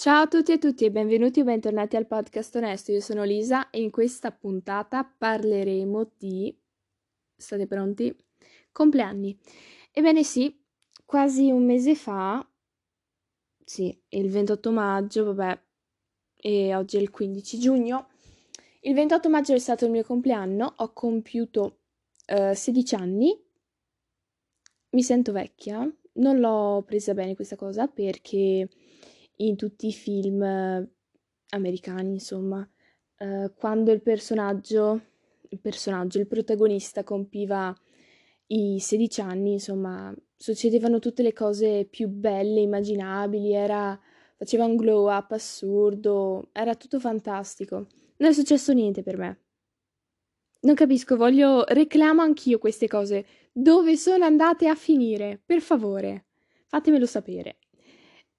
Ciao a tutti e a tutti e benvenuti o bentornati al podcast Onesto. Io sono Lisa e in questa puntata parleremo di... State pronti? Compleanni. Ebbene sì, quasi un mese fa, sì, il 28 maggio, vabbè, e oggi è il 15 giugno. Il 28 maggio è stato il mio compleanno, ho compiuto uh, eh, 16 anni. Mi sento vecchia, non l'ho presa bene questa cosa perché in tutti i film eh, americani, insomma, eh, quando il personaggio, il personaggio, il protagonista compiva i 16 anni, insomma, succedevano tutte le cose più belle immaginabili, era, faceva un glow up assurdo, era tutto fantastico. Non è successo niente per me. Non capisco, voglio, reclamo anch'io queste cose. Dove sono andate a finire? Per favore, fatemelo sapere.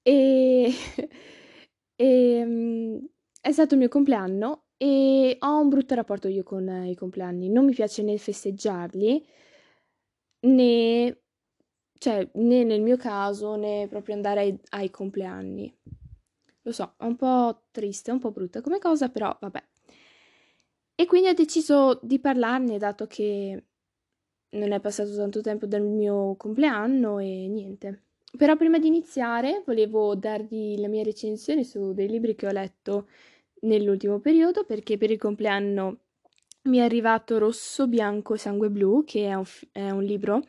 E, e um, è stato il mio compleanno e ho un brutto rapporto io con i compleanni. Non mi piace né festeggiarli né, cioè, né nel mio caso né proprio andare ai, ai compleanni. Lo so, è un po' triste, un po' brutta come cosa, però vabbè. E quindi ho deciso di parlarne dato che non è passato tanto tempo dal mio compleanno e niente. Però prima di iniziare volevo darvi la mia recensione su dei libri che ho letto nell'ultimo periodo perché per il compleanno mi è arrivato Rosso, Bianco, Sangue Blu, che è un, è un libro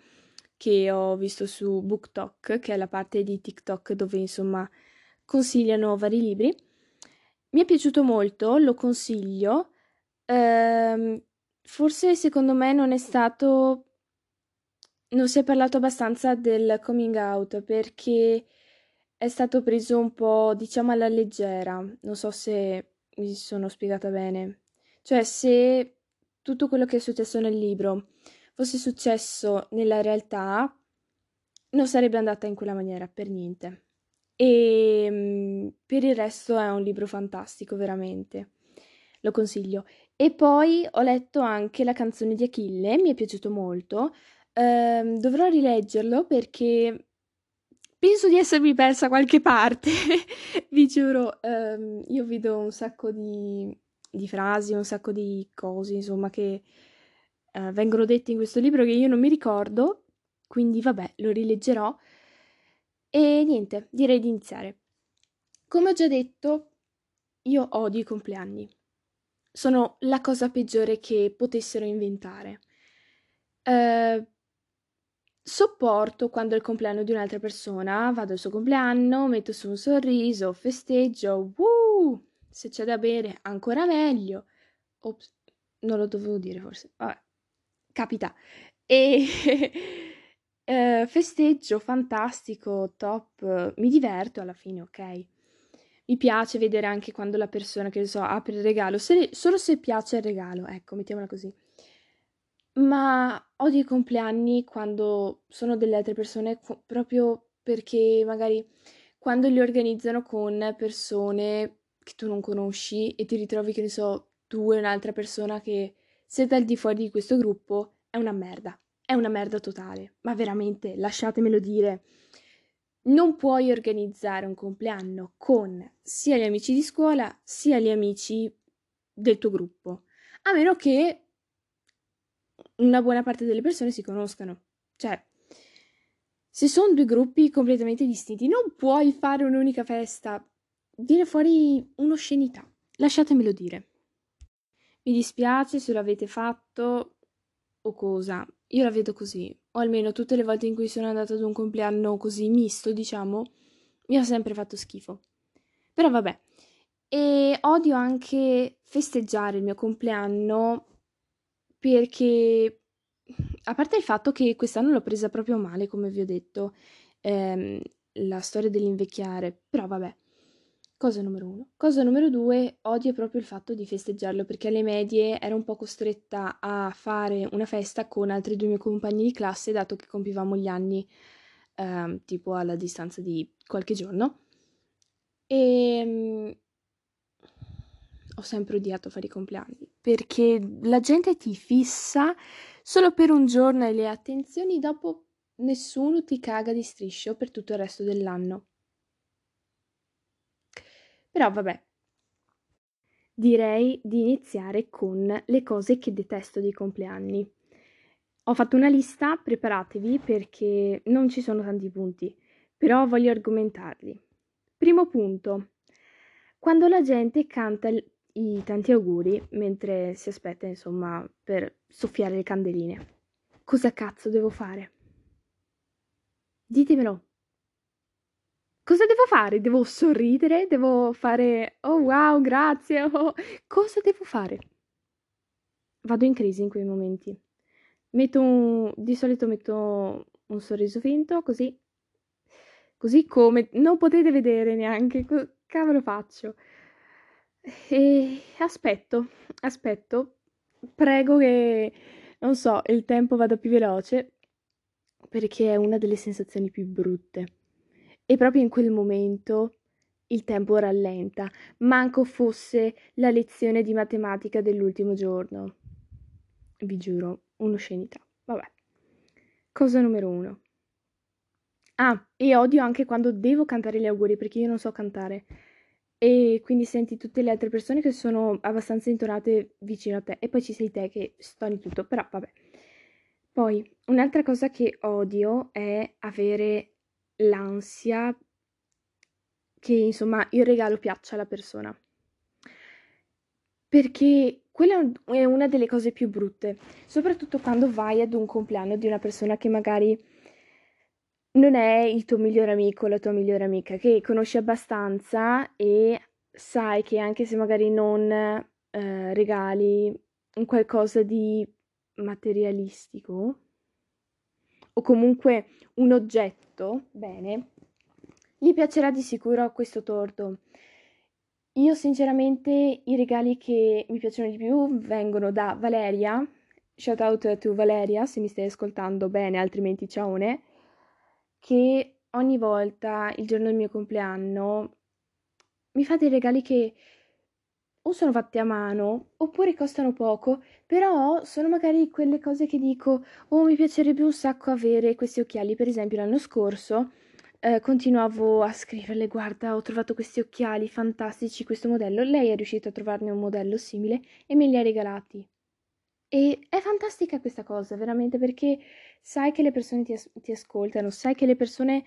che ho visto su BookTok, che è la parte di TikTok dove insomma consigliano vari libri. Mi è piaciuto molto, lo consiglio. Ehm, forse secondo me non è stato non si è parlato abbastanza del coming out perché è stato preso un po', diciamo, alla leggera. Non so se mi sono spiegata bene. Cioè, se tutto quello che è successo nel libro fosse successo nella realtà, non sarebbe andata in quella maniera per niente. E mm, per il resto è un libro fantastico, veramente. Lo consiglio. E poi ho letto anche La canzone di Achille, mi è piaciuto molto. Ehm, dovrò rileggerlo perché penso di essermi persa qualche parte. Vi giuro, ehm, io vedo un sacco di, di, frasi, un sacco di cose, insomma, che eh, vengono dette in questo libro che io non mi ricordo. Quindi, vabbè, lo rileggerò. E niente, direi di iniziare. Come ho già detto, io odio i compleanni. Sono la cosa peggiore che potessero inventare. Uh, Sopporto quando è il compleanno di un'altra persona, vado al suo compleanno, metto su un sorriso, festeggio, woo! Se c'è da bere, ancora meglio. Ops, non lo dovevo dire forse. Vabbè, capita. E eh, festeggio, fantastico, top, mi diverto alla fine, ok? Mi piace vedere anche quando la persona, che so, apre il regalo, se, solo se piace il regalo, ecco, mettiamola così. Ma odio i compleanni quando sono delle altre persone, proprio perché magari quando li organizzano con persone che tu non conosci e ti ritrovi, che ne so, tu e un'altra persona che siete al di fuori di questo gruppo, è una merda. È una merda totale. Ma veramente, lasciatemelo dire. Non puoi organizzare un compleanno con sia gli amici di scuola sia gli amici del tuo gruppo. A meno che una buona parte delle persone si conoscano. Cioè, se sono due gruppi completamente distinti, non puoi fare un'unica festa. Viene fuori un'oscenità. Lasciatemelo dire. Mi dispiace se l'avete fatto o cosa. Io la vedo così. O almeno tutte le volte in cui sono andata ad un compleanno così misto, diciamo, mi ha sempre fatto schifo. Però vabbè. E odio anche festeggiare il mio compleanno perché a parte il fatto che quest'anno l'ho presa proprio male, come vi ho detto, ehm, la storia dell'invecchiare, però vabbè. Cosa numero uno. Cosa numero due, odio proprio il fatto di festeggiarlo perché alle medie ero un po' costretta a fare una festa con altri due miei compagni di classe, dato che compivamo gli anni ehm, tipo alla distanza di qualche giorno. E ehm, ho sempre odiato fare i compleanni perché la gente ti fissa solo per un giorno e le attenzioni dopo nessuno ti caga di striscio per tutto il resto dell'anno. Però vabbè. Direi di iniziare con le cose che detesto dei compleanni. Ho fatto una lista, preparatevi perché non ci sono tanti punti, però voglio argomentarli. Primo punto. Quando la gente canta i tanti auguri mentre si aspetta, insomma, per soffiare le candeline. Cosa cazzo devo fare? Ditemelo. Cosa devo fare? Devo sorridere? Devo fare oh wow, grazie. Oh. Cosa devo fare? Vado in crisi in quei momenti. Metto un, di solito metto un sorriso finto, così. Così come non potete vedere neanche. Co- cavolo faccio? E aspetto, aspetto. Prego che, non so, il tempo vada più veloce perché è una delle sensazioni più brutte. E proprio in quel momento il tempo rallenta, manco fosse la lezione di matematica dell'ultimo giorno. Vi giuro, un'oscenità. Vabbè. Cosa numero uno. Ah, e odio anche quando devo cantare gli auguri perché io non so cantare e quindi senti tutte le altre persone che sono abbastanza intonate vicino a te e poi ci sei te che stoni tutto, però vabbè. Poi, un'altra cosa che odio è avere l'ansia che insomma il regalo piaccia alla persona. Perché quella è una delle cose più brutte, soprattutto quando vai ad un compleanno di una persona che magari non è il tuo migliore amico, la tua migliore amica, che conosci abbastanza e sai che anche se magari non eh, regali un qualcosa di materialistico o comunque un oggetto, bene, gli piacerà di sicuro questo torto. Io sinceramente i regali che mi piacciono di più vengono da Valeria, shout out to Valeria se mi stai ascoltando bene, altrimenti ciaone che ogni volta, il giorno del mio compleanno, mi fa dei regali che o sono fatti a mano oppure costano poco, però sono magari quelle cose che dico, oh mi piacerebbe un sacco avere questi occhiali, per esempio l'anno scorso eh, continuavo a scriverle, guarda ho trovato questi occhiali fantastici, questo modello, lei è riuscita a trovarne un modello simile e me li ha regalati. E è fantastica questa cosa, veramente, perché sai che le persone ti, as- ti ascoltano, sai che le persone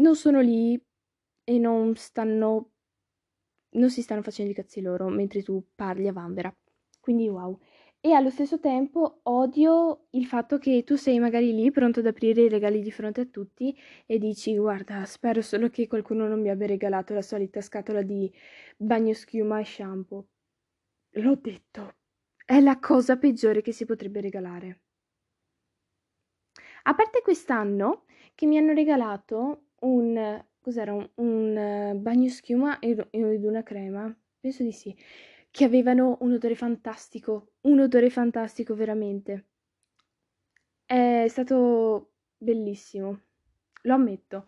non sono lì e non stanno non si stanno facendo i cazzi loro mentre tu parli a Vanvera. Quindi wow. E allo stesso tempo odio il fatto che tu sei magari lì pronto ad aprire i regali di fronte a tutti e dici guarda, spero solo che qualcuno non mi abbia regalato la solita scatola di bagno schiuma e shampoo. L'ho detto, è la cosa peggiore che si potrebbe regalare. A parte quest'anno che mi hanno regalato un cos'era un, un uh, bagno schiuma ed una crema, penso di sì, che avevano un odore fantastico, un odore fantastico veramente. È stato bellissimo, lo ammetto.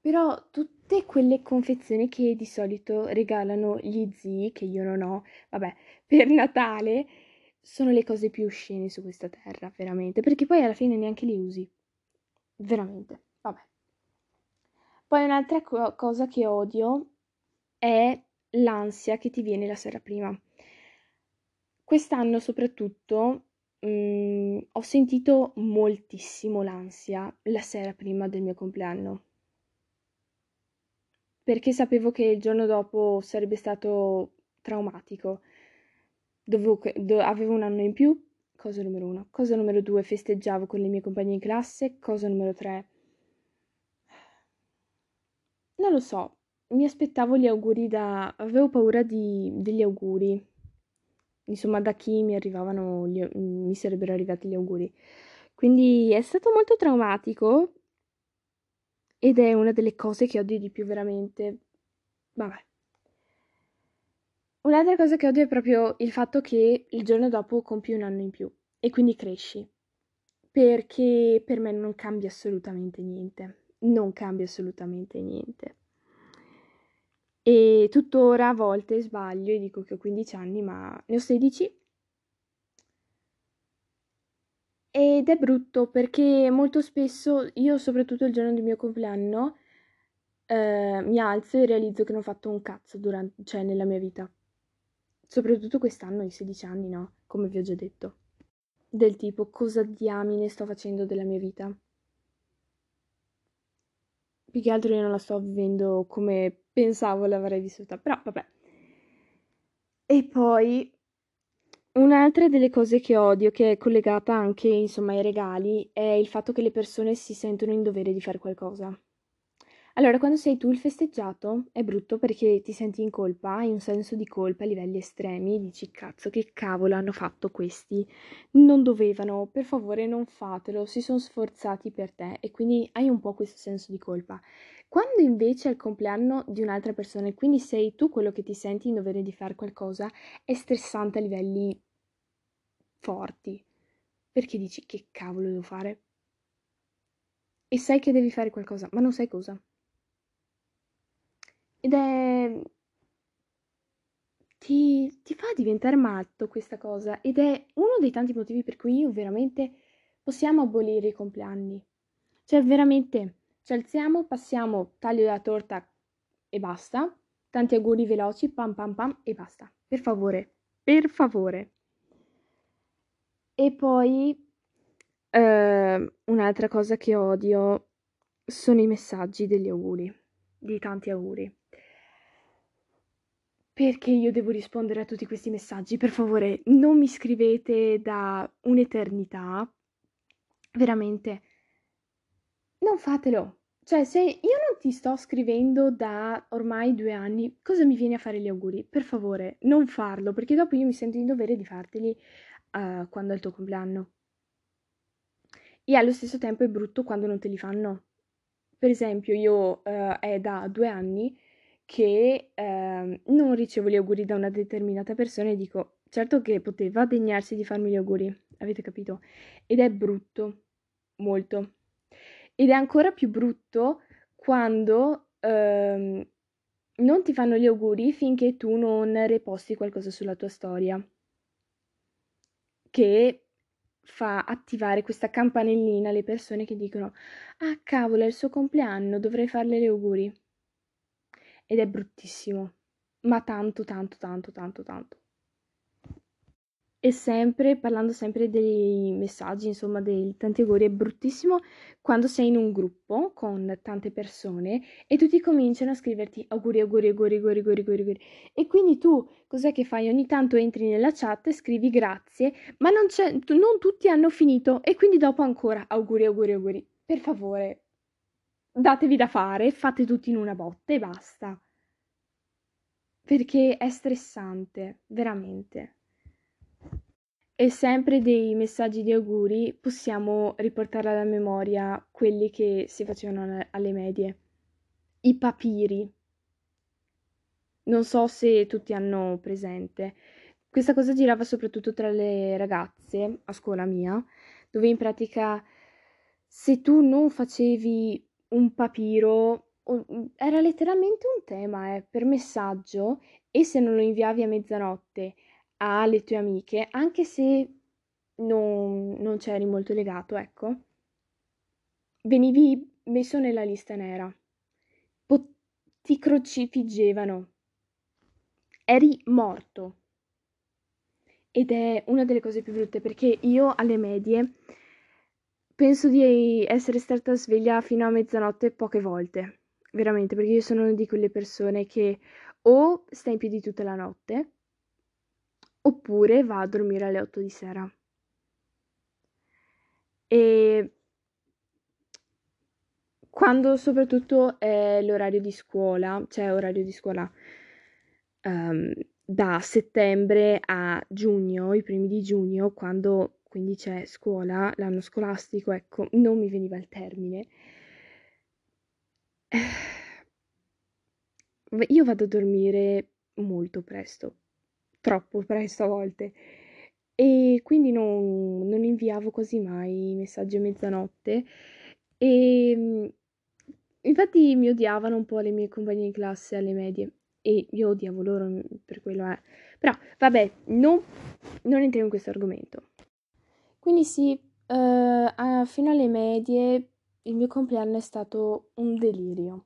Però tutte quelle confezioni che di solito regalano gli zii, che io non ho, vabbè, per Natale, sono le cose più oscene su questa terra, veramente, perché poi alla fine neanche li usi. Veramente, vabbè. Poi un'altra co- cosa che odio è l'ansia che ti viene la sera prima. Quest'anno soprattutto mh, mm, ho sentito moltissimo l'ansia la sera prima del mio compleanno. Perché sapevo che il giorno dopo sarebbe stato traumatico Dovevo, do, avevo un anno in più, cosa numero uno. Cosa numero due, festeggiavo con le mie compagne in classe. Cosa numero tre, non lo so, mi aspettavo gli auguri da... avevo paura di, degli auguri. Insomma, da chi mi arrivavano, gli, mi sarebbero arrivati gli auguri. Quindi è stato molto traumatico ed è una delle cose che odio di più veramente. Vabbè. Un'altra cosa che odio è proprio il fatto che il giorno dopo compi un anno in più e quindi cresci. Perché per me non cambia assolutamente niente. Non cambia assolutamente niente. E tuttora a volte sbaglio e dico che ho 15 anni, ma ne ho 16. Ed è brutto perché molto spesso io, soprattutto il giorno del mio compleanno, eh, mi alzo e realizzo che non ho fatto un cazzo durante, cioè nella mia vita. Soprattutto quest'anno, i 16 anni, no? Come vi ho già detto. Del tipo, cosa diamine sto facendo della mia vita? Più che altro io non la sto vivendo come pensavo l'avrei vissuta, però vabbè. E poi un'altra delle cose che odio, che è collegata anche insomma ai regali, è il fatto che le persone si sentono in dovere di fare qualcosa. Allora, quando sei tu il festeggiato è brutto perché ti senti in colpa, hai un senso di colpa a livelli estremi, dici cazzo che cavolo hanno fatto questi, non dovevano, per favore non fatelo, si sono sforzati per te e quindi hai un po' questo senso di colpa. Quando invece è il compleanno di un'altra persona e quindi sei tu quello che ti senti in dovere di fare qualcosa, è stressante a livelli forti, perché dici che cavolo devo fare? E sai che devi fare qualcosa, ma non sai cosa. Ed è... Ti, ti fa diventare matto questa cosa ed è uno dei tanti motivi per cui io veramente possiamo abolire i compleanni. Cioè veramente ci alziamo, passiamo taglio la torta e basta. Tanti auguri veloci, pam pam pam e basta. Per favore, per favore. E poi eh, un'altra cosa che odio sono i messaggi degli auguri, di tanti auguri. Perché io devo rispondere a tutti questi messaggi? Per favore, non mi scrivete da un'eternità. Veramente. Non fatelo. Cioè, se io non ti sto scrivendo da ormai due anni, cosa mi vieni a fare gli auguri? Per favore, non farlo, perché dopo io mi sento in dovere di farteli uh, quando è il tuo compleanno. E allo stesso tempo è brutto quando non te li fanno. Per esempio, io uh, è da due anni che eh, non ricevo gli auguri da una determinata persona e dico, certo che poteva degnarsi di farmi gli auguri, avete capito? Ed è brutto, molto. Ed è ancora più brutto quando ehm, non ti fanno gli auguri finché tu non reposti qualcosa sulla tua storia, che fa attivare questa campanellina alle persone che dicono, ah cavolo, è il suo compleanno, dovrei farle gli auguri ed è bruttissimo, ma tanto, tanto, tanto, tanto, tanto. E sempre, parlando sempre dei messaggi, insomma, dei tanti auguri, è bruttissimo quando sei in un gruppo con tante persone e tutti cominciano a scriverti auguri, auguri, auguri, auguri, auguri, auguri, auguri. E quindi tu cos'è che fai? Ogni tanto entri nella chat e scrivi grazie, ma non, non tutti hanno finito e quindi dopo ancora auguri, auguri, auguri. Per favore, datevi da fare, fate tutti in una botte e basta. Perché è stressante, veramente. E sempre dei messaggi di auguri possiamo riportare alla memoria quelli che si facevano alle medie. I papiri. Non so se tutti hanno presente. Questa cosa girava soprattutto tra le ragazze a scuola mia, dove in pratica se tu non facevi un papiro era letteralmente un tema, eh, per messaggio e se non lo inviavi a mezzanotte alle tue amiche, anche se non, non c'eri molto legato, ecco, venivi messo nella lista nera. Po- ti crocifiggevano. Eri morto. Ed è una delle cose più brutte perché io alle medie penso di essere stata sveglia fino a mezzanotte poche volte, veramente, perché io sono una di quelle persone che o sta in piedi tutta la notte oppure va a dormire alle 8 di sera. E quando soprattutto è l'orario di scuola, cioè orario di scuola um, da settembre a giugno, i primi di giugno, quando quindi c'è scuola, l'anno scolastico, ecco, non mi veniva il termine. Io vado a dormire molto presto, troppo presto a volte, e quindi non, non inviavo quasi mai messaggi a mezzanotte. E ehm, infatti mi odiavano un po' le mie compagne di classe alle medie e io odiavo loro per quello è. Però vabbè, non, non entriamo in questo argomento. Quindi sì, eh, fino alle medie il mio compleanno è stato un delirio.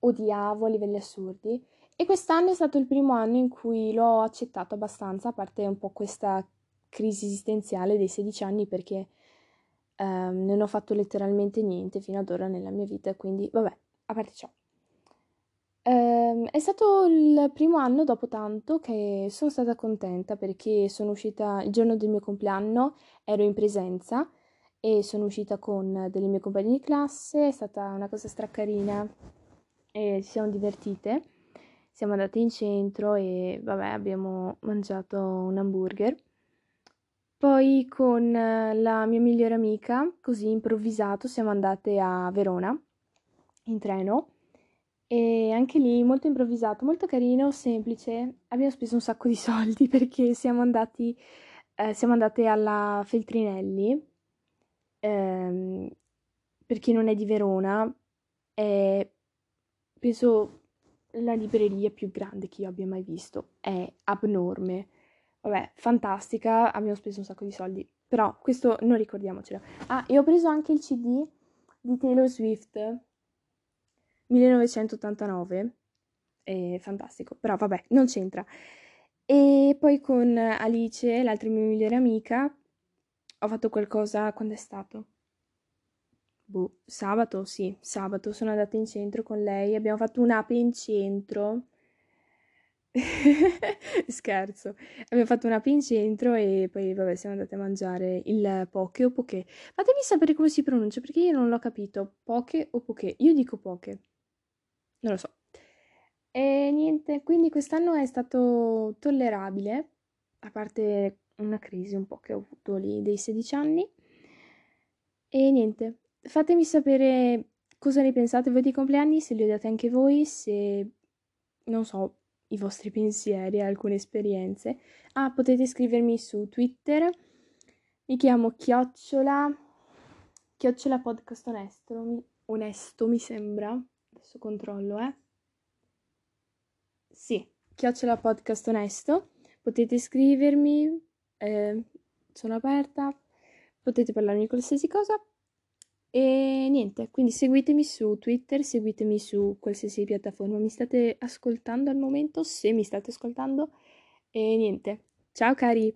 odiavo a livelli assurdi. E quest'anno è stato il primo anno in cui l'ho accettato abbastanza, a parte un po' questa crisi esistenziale dei 16 anni, perché ehm, non ho fatto letteralmente niente fino ad ora nella mia vita, quindi vabbè, a parte ciò. Ehm, è stato il primo anno dopo tanto che sono stata contenta perché sono uscita il giorno del mio compleanno, ero in presenza e sono uscita con delle mie compagne di classe, è stata una cosa stracarina e ci siamo divertite. Siamo andate in centro e vabbè, abbiamo mangiato un hamburger. Poi con la mia migliore amica, così improvvisato, siamo andate a Verona in treno e anche lì molto improvvisato, molto carino, semplice. Abbiamo speso un sacco di soldi perché siamo andati, eh, siamo andate alla Feltrinelli. Ehm, per chi non è di Verona, è penso la libreria più grande che io abbia mai visto. È abnorme. Vabbè, fantastica, abbiamo speso un sacco di soldi. Però questo non ricordiamocelo. Ah, e ho preso anche il CD di Taylor Swift 1989. È fantastico, però vabbè, non c'entra. E poi con Alice, l'altra mia migliore amica, ho fatto qualcosa quando è stato? Boh, sabato, sì, sabato sono andata in centro con lei, abbiamo fatto un'ape in centro. Scherzo, abbiamo fatto un'ape in centro e poi vabbè siamo andati a mangiare il poke o poke. Fatemi sapere come si pronuncia perché io non l'ho capito, poke o poke. Io dico poke non lo so. E niente, quindi quest'anno è stato tollerabile, a parte una crisi un po' che ho avuto lì dei 16 anni. E niente, fatemi sapere cosa ne pensate voi dei compleanni, se li odiate anche voi, se non so i vostri pensieri, alcune esperienze. Ah, potete scrivermi su Twitter. Mi chiamo Chiocciola Chiocciola Podcast Onesto, onesto mi sembra. Adesso controllo, eh. Sì, chiocciola podcast onesto. Potete scrivermi, eh, sono aperta, potete parlarmi di qualsiasi cosa. E niente, quindi seguitemi su Twitter, seguitemi su qualsiasi piattaforma mi state ascoltando al momento, se mi state ascoltando. E niente, ciao cari!